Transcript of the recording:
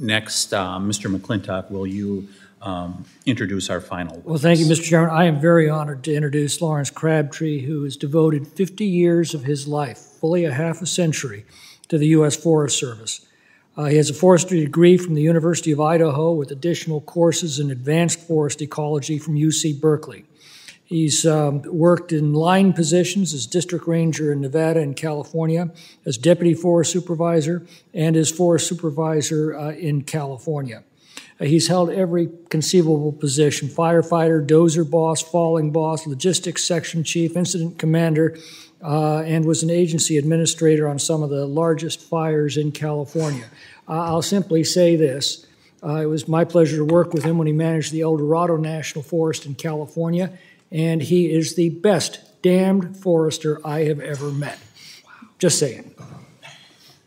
next, uh, Mr. McClintock, will you um, introduce our final? Well, thank you, Mr. Chairman. I am very honored to introduce Lawrence Crabtree, who has devoted 50 years of his life, fully a half a century, to the U.S. Forest Service. Uh, he has a forestry degree from the University of Idaho with additional courses in advanced forest ecology from UC Berkeley. He's um, worked in line positions as district ranger in Nevada and California, as deputy forest supervisor, and as forest supervisor uh, in California. Uh, he's held every conceivable position firefighter, dozer boss, falling boss, logistics section chief, incident commander, uh, and was an agency administrator on some of the largest fires in California. Uh, I'll simply say this. Uh, it was my pleasure to work with him when he managed the Eldorado National Forest in California, and he is the best damned forester I have ever met. Just saying.